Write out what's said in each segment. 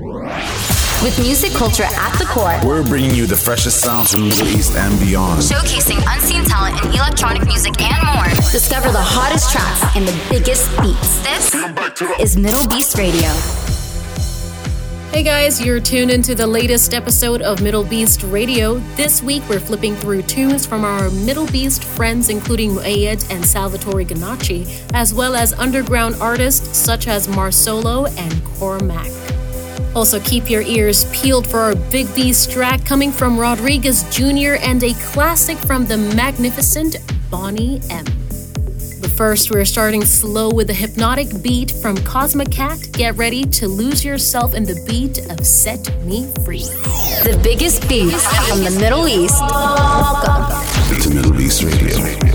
With music culture at the core, we're bringing you the freshest sounds from the Middle East and beyond. Showcasing unseen talent in electronic music and more. Discover the hottest tracks and the biggest beats. This is MDLBEAST Radio. Hey guys, you're tuned into the latest episode of MDLBEAST Radio. This week we're flipping through tunes from our MDLBEAST friends, including Moayad and Salvatore Ganacci, as well as underground artists such as Marsolo and Cormac. Also, keep your ears peeled for our Big Beast track coming from Rodriguez Jr. and a classic from the magnificent Boney M. But first, we're starting slow with a hypnotic beat from Cosmicat. Get ready to lose yourself in the beat of Set Me Free. The biggest beats from the Middle East. Welcome to Middle East Radio.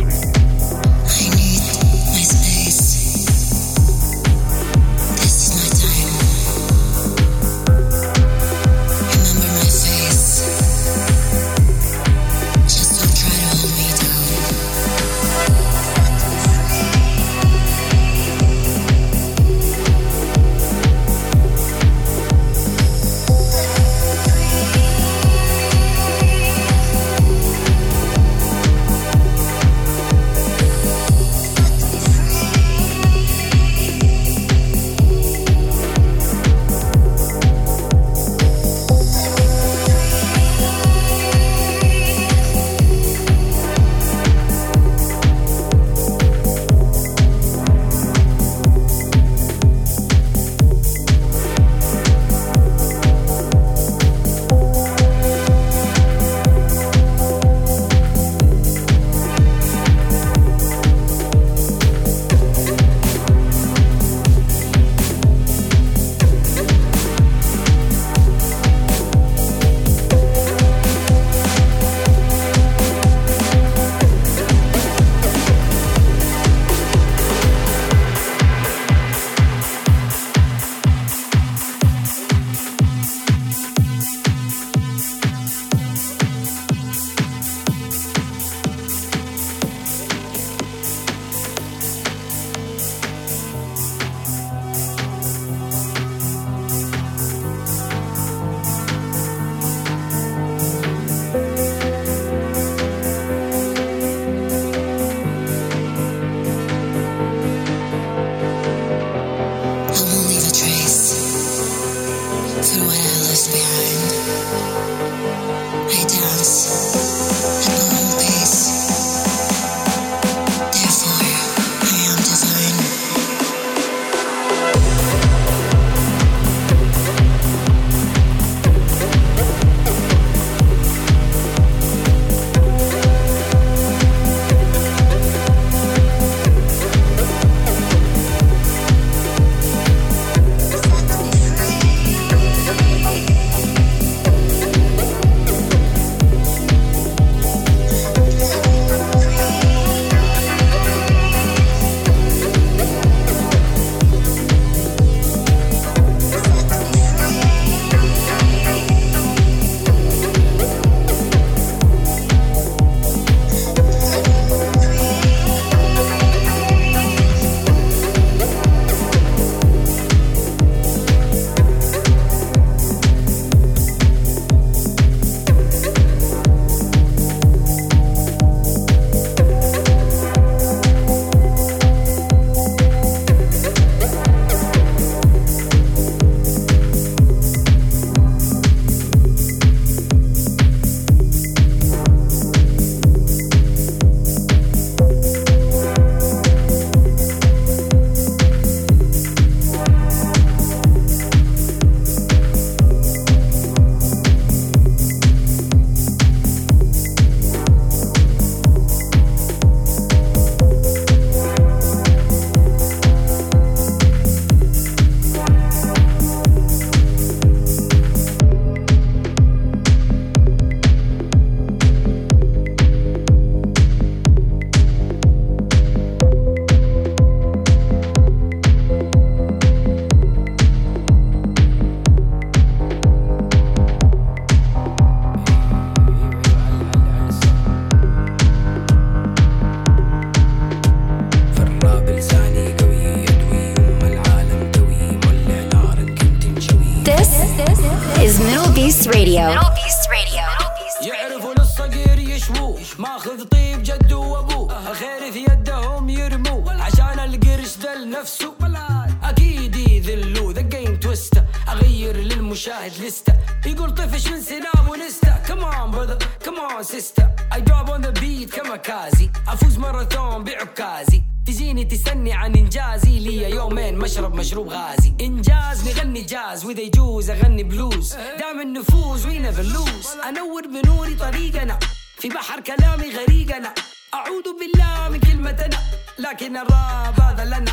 لكن الراب هذا لنا.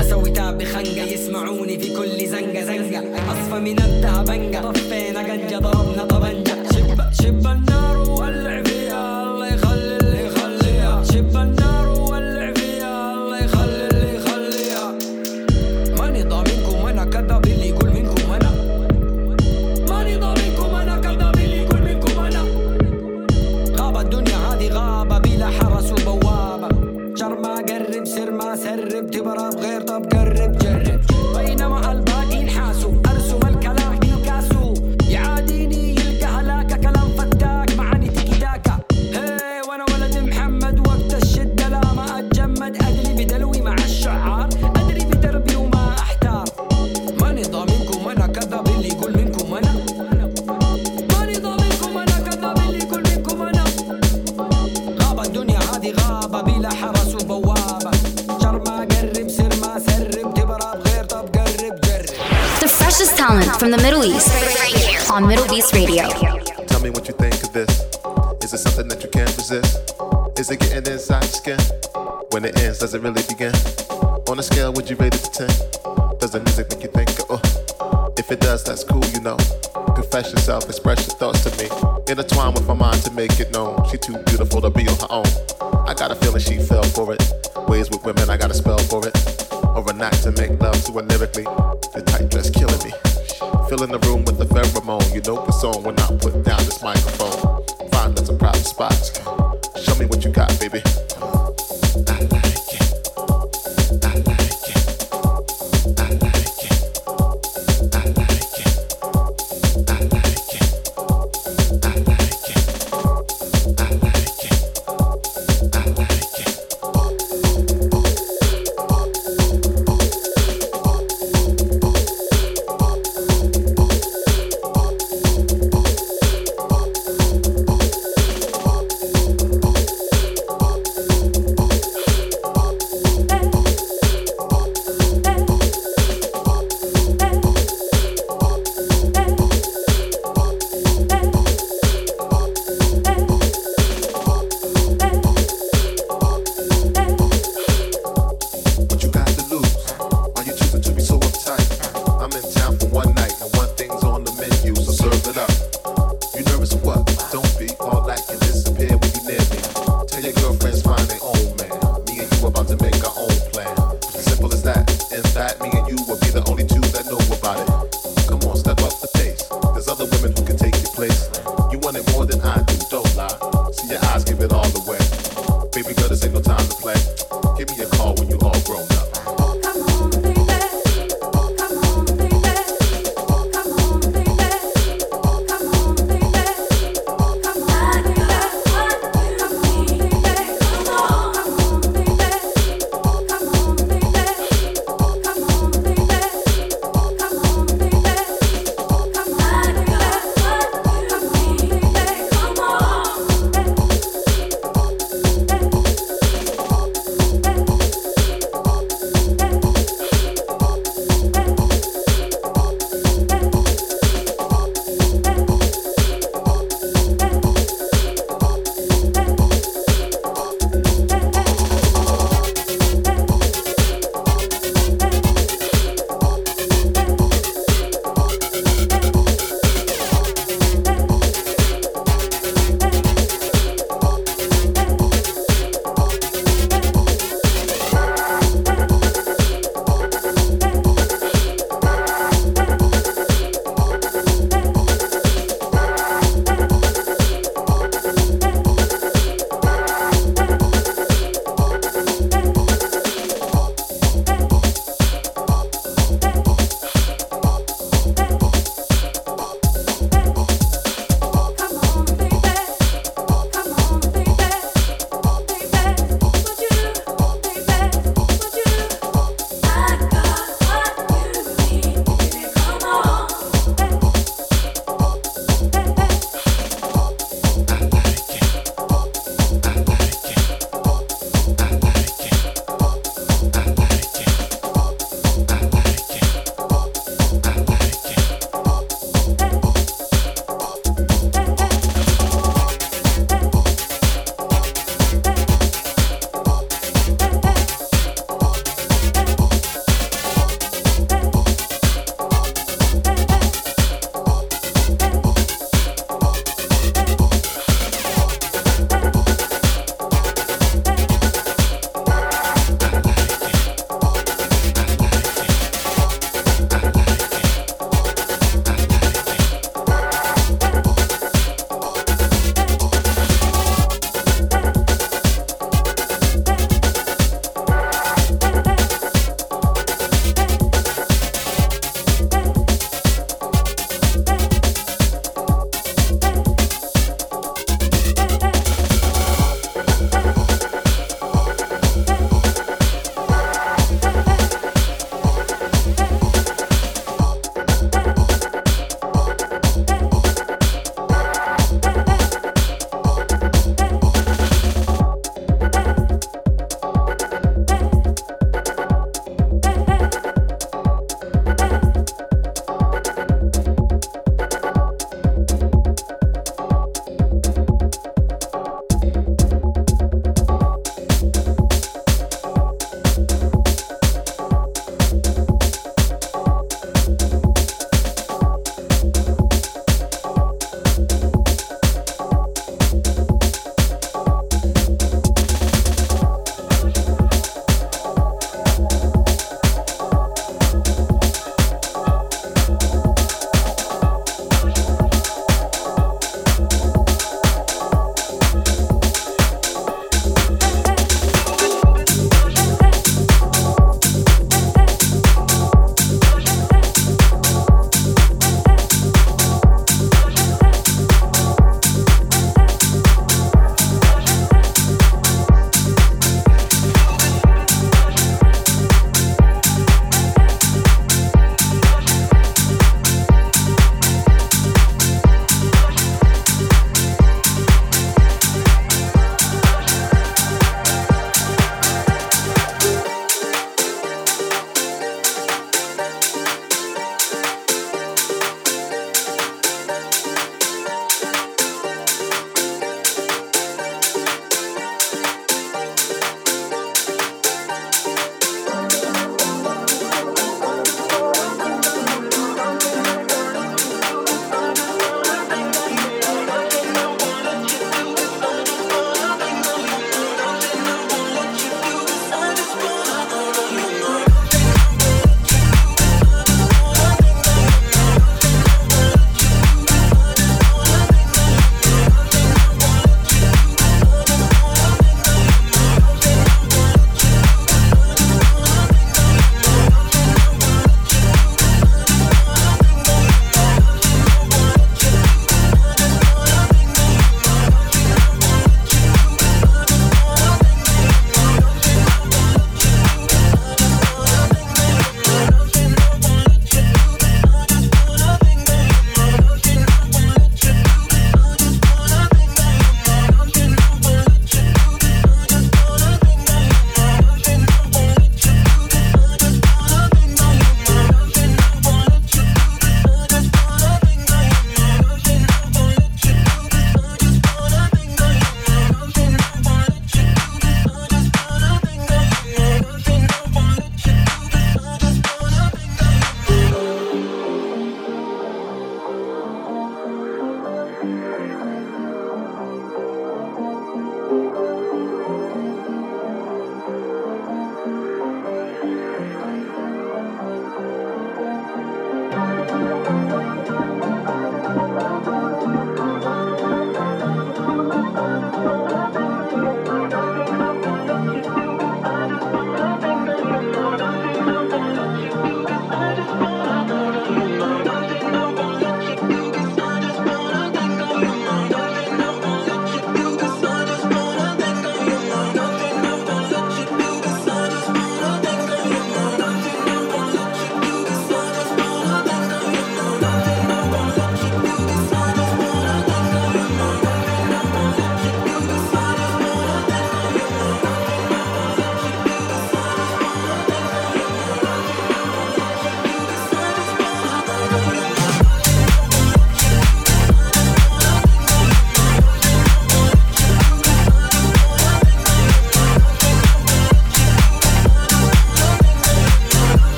أسوي تاب بخنقه يسمعوني في كل زنقه زنقه أصفى من الدهبنقة طفينا قنجه ضربنا طبنجة. شب شبا the Middle East on MDLBEAST Radio. Tell me what you think of this. Is it something that you can't resist? Is it getting inside your skin? When it ends, does it really begin? On a scale, would you rate it to 10? Does the music make you think, oh? If it does, that's cool, you know. Confess yourself, express your thoughts to me. Intertwine with my mind to make it known. She too beautiful to be on her own. I got a feeling she fell for it. Ways with women, I got a spell for it. Or a night to make love to her lyrically. The tight dress killing me. Filling the room with the pheromone. You know what's on when I put down this microphone. Find us a private spot. Show me what you got, baby.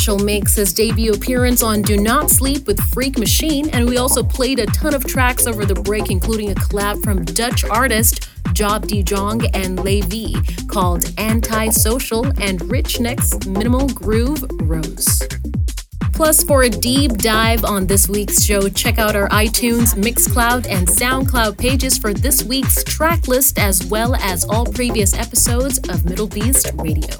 Marshall makes his debut appearance on Do Not Sleep with Freq Machine, and we also played a ton of tracks over the break, including a collab from Dutch artist Job de Jong and LAVY called Antisocial and Rich NXT's Minimal Groove Rose. Plus, for a deep dive on this week's show, check out our iTunes, Mixcloud, and SoundCloud pages for this week's track list as well as all previous episodes of MDLBEAST Radio.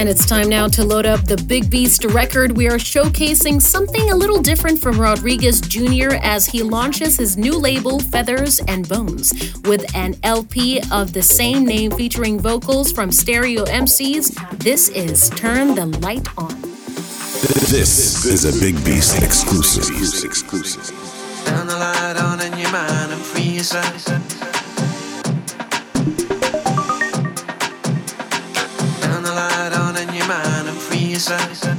And it's time now to load up the Big Beast record. We are showcasing something a little different from Rodriguez Jr. as he launches his new label, Feathers and Bones, with an LP of the same name featuring vocals from Stereo MCs. This is Turn the Light On. This is a Big Beast exclusive. Turn the light on in your mind and free yourself. Inside.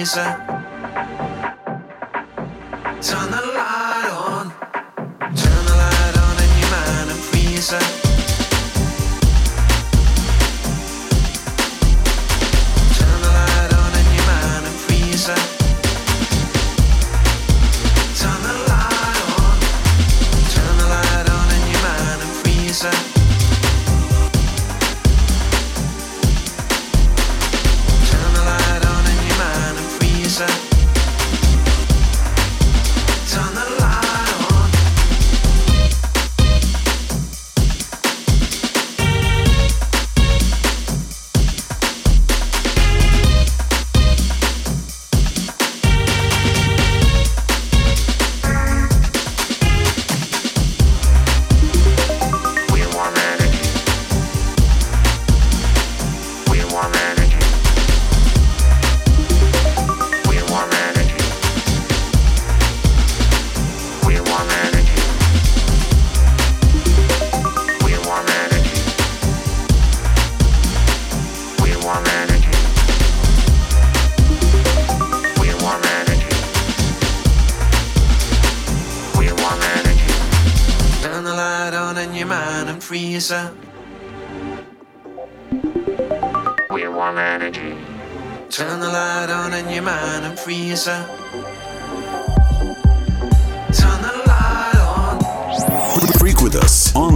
inside.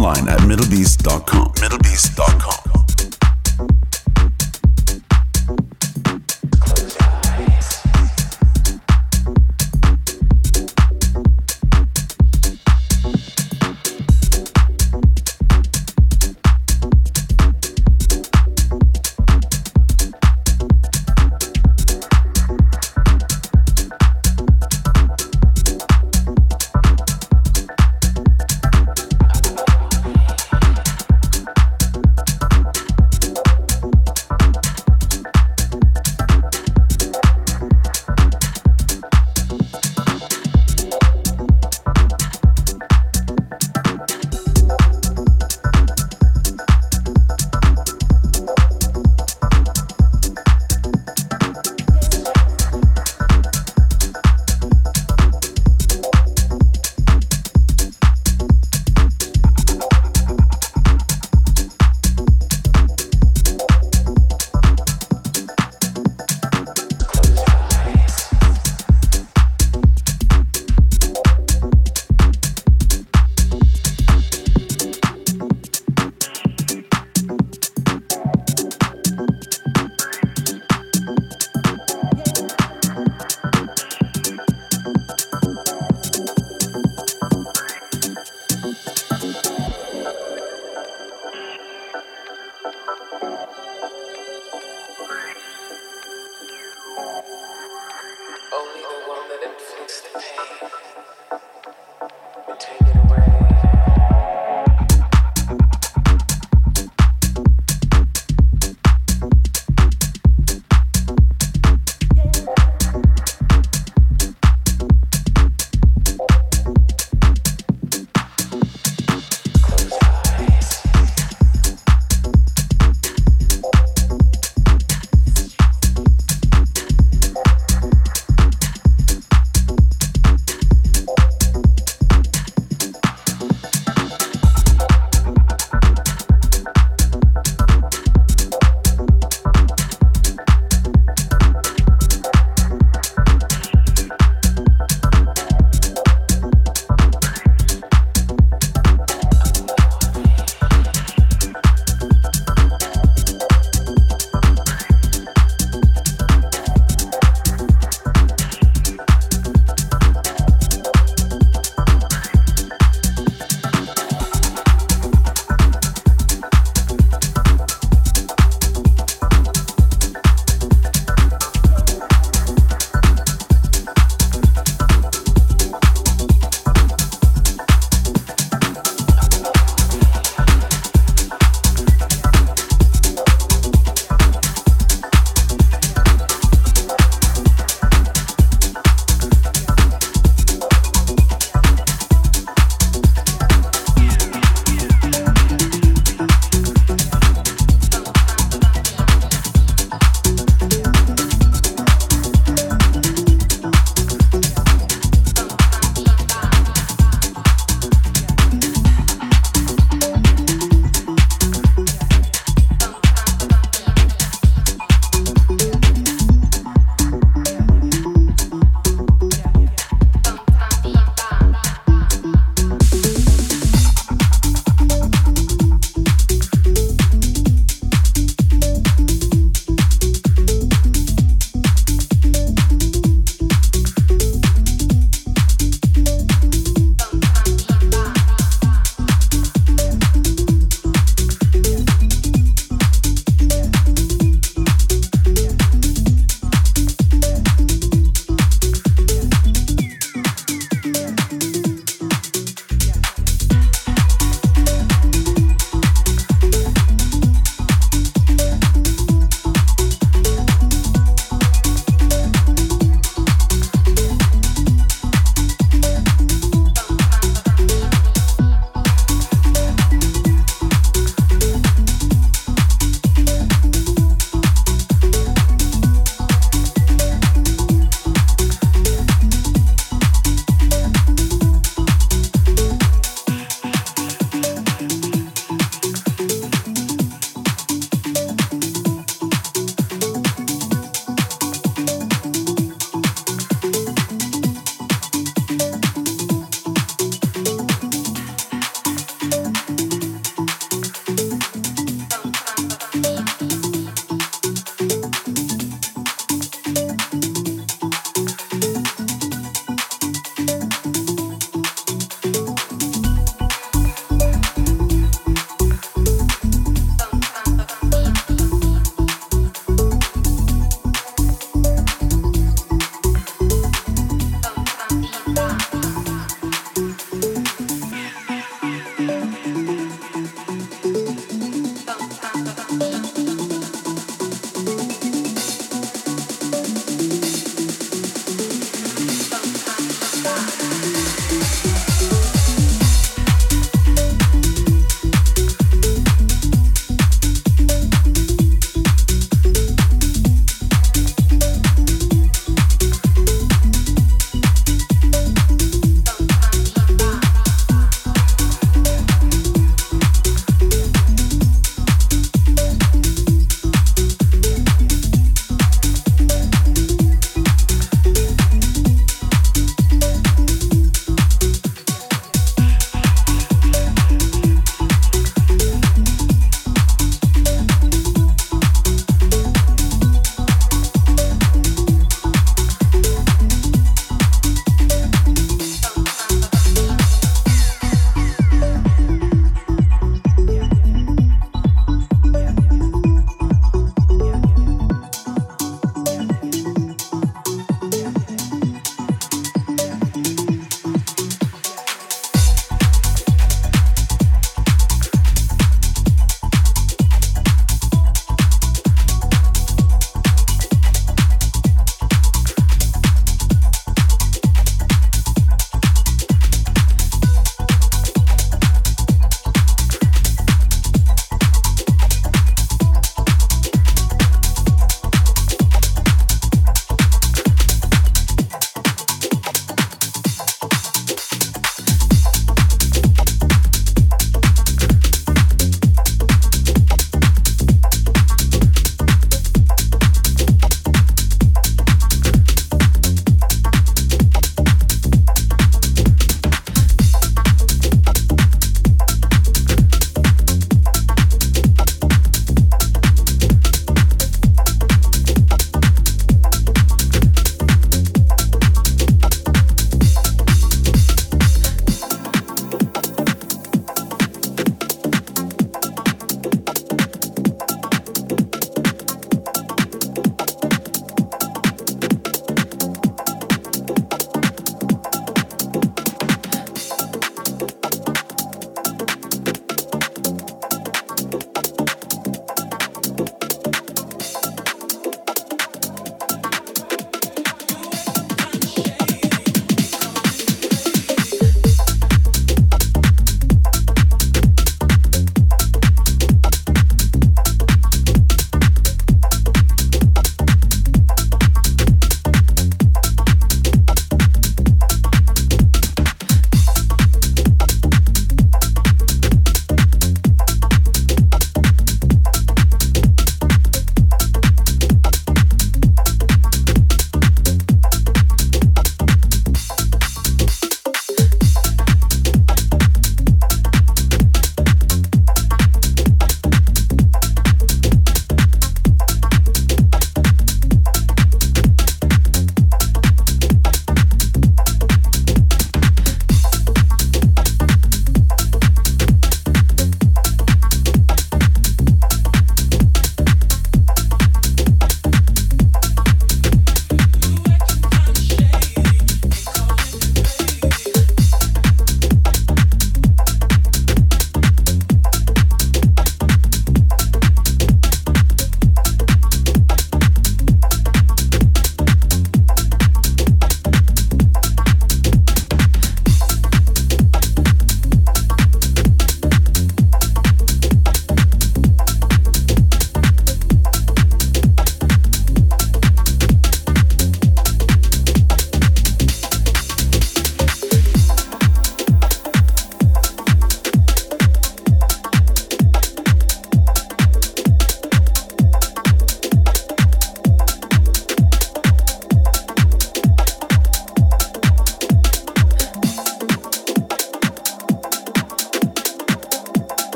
online at mdlbeast.com. MDLBEAST.com.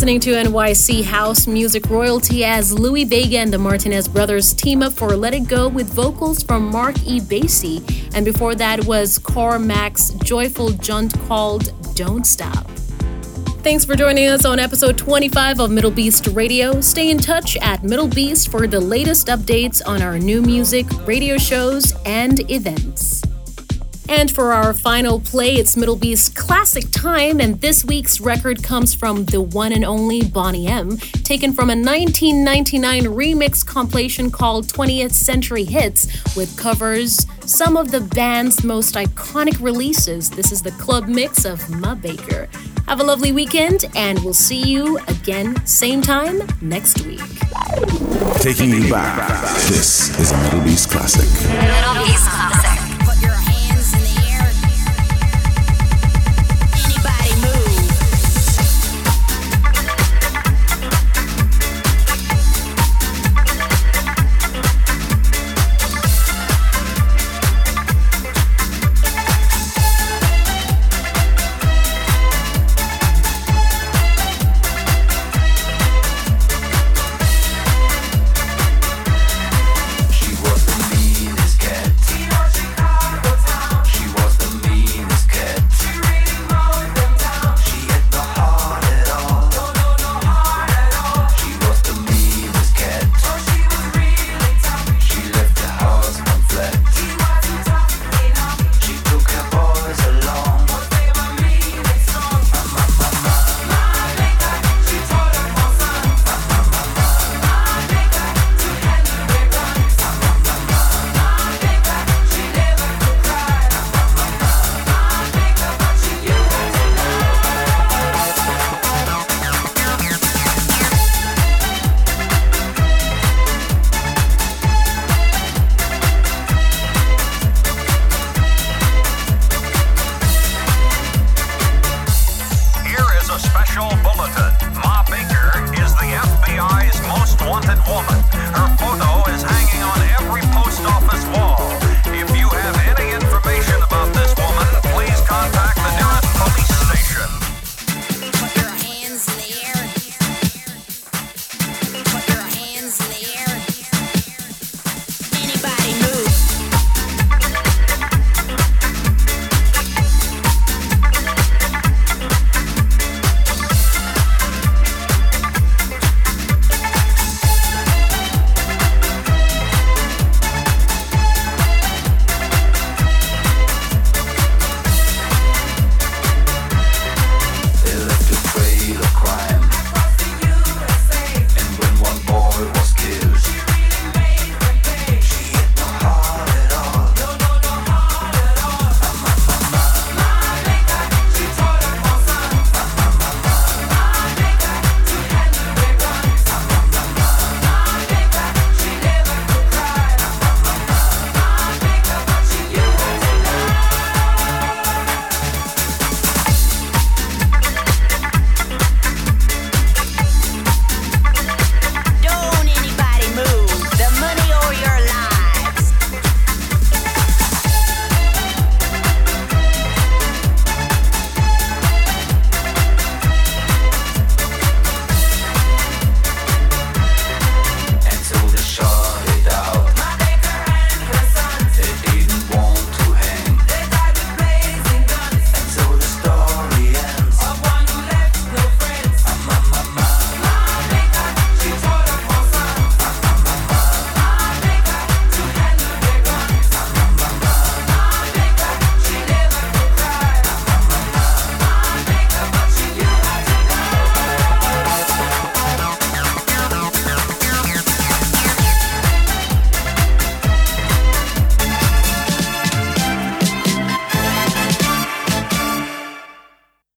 listening to NYC House Music Royalty as Louie Vega and the Martinez brothers team up for Let It Go with vocals from Mark E. Basie. And before that was Cormac's joyful junt called Don't Stop. Thanks for joining us on episode 25 of MDLBEAST Radio. Stay in touch at MDLBEAST for the latest updates on our new music, radio shows, and events. And for our final play, it's MDLBEAST Classic Time, and this week's record comes from the one and only Boney M, taken from a 1999 remix compilation called 20th Century Hits, with covers some of the band's most iconic releases. This is the club mix of Ma Baker. Have a lovely weekend, and we'll see you again, same time next week. Taking you back. This is a MDLBEAST Classic. MDLBEAST Classic.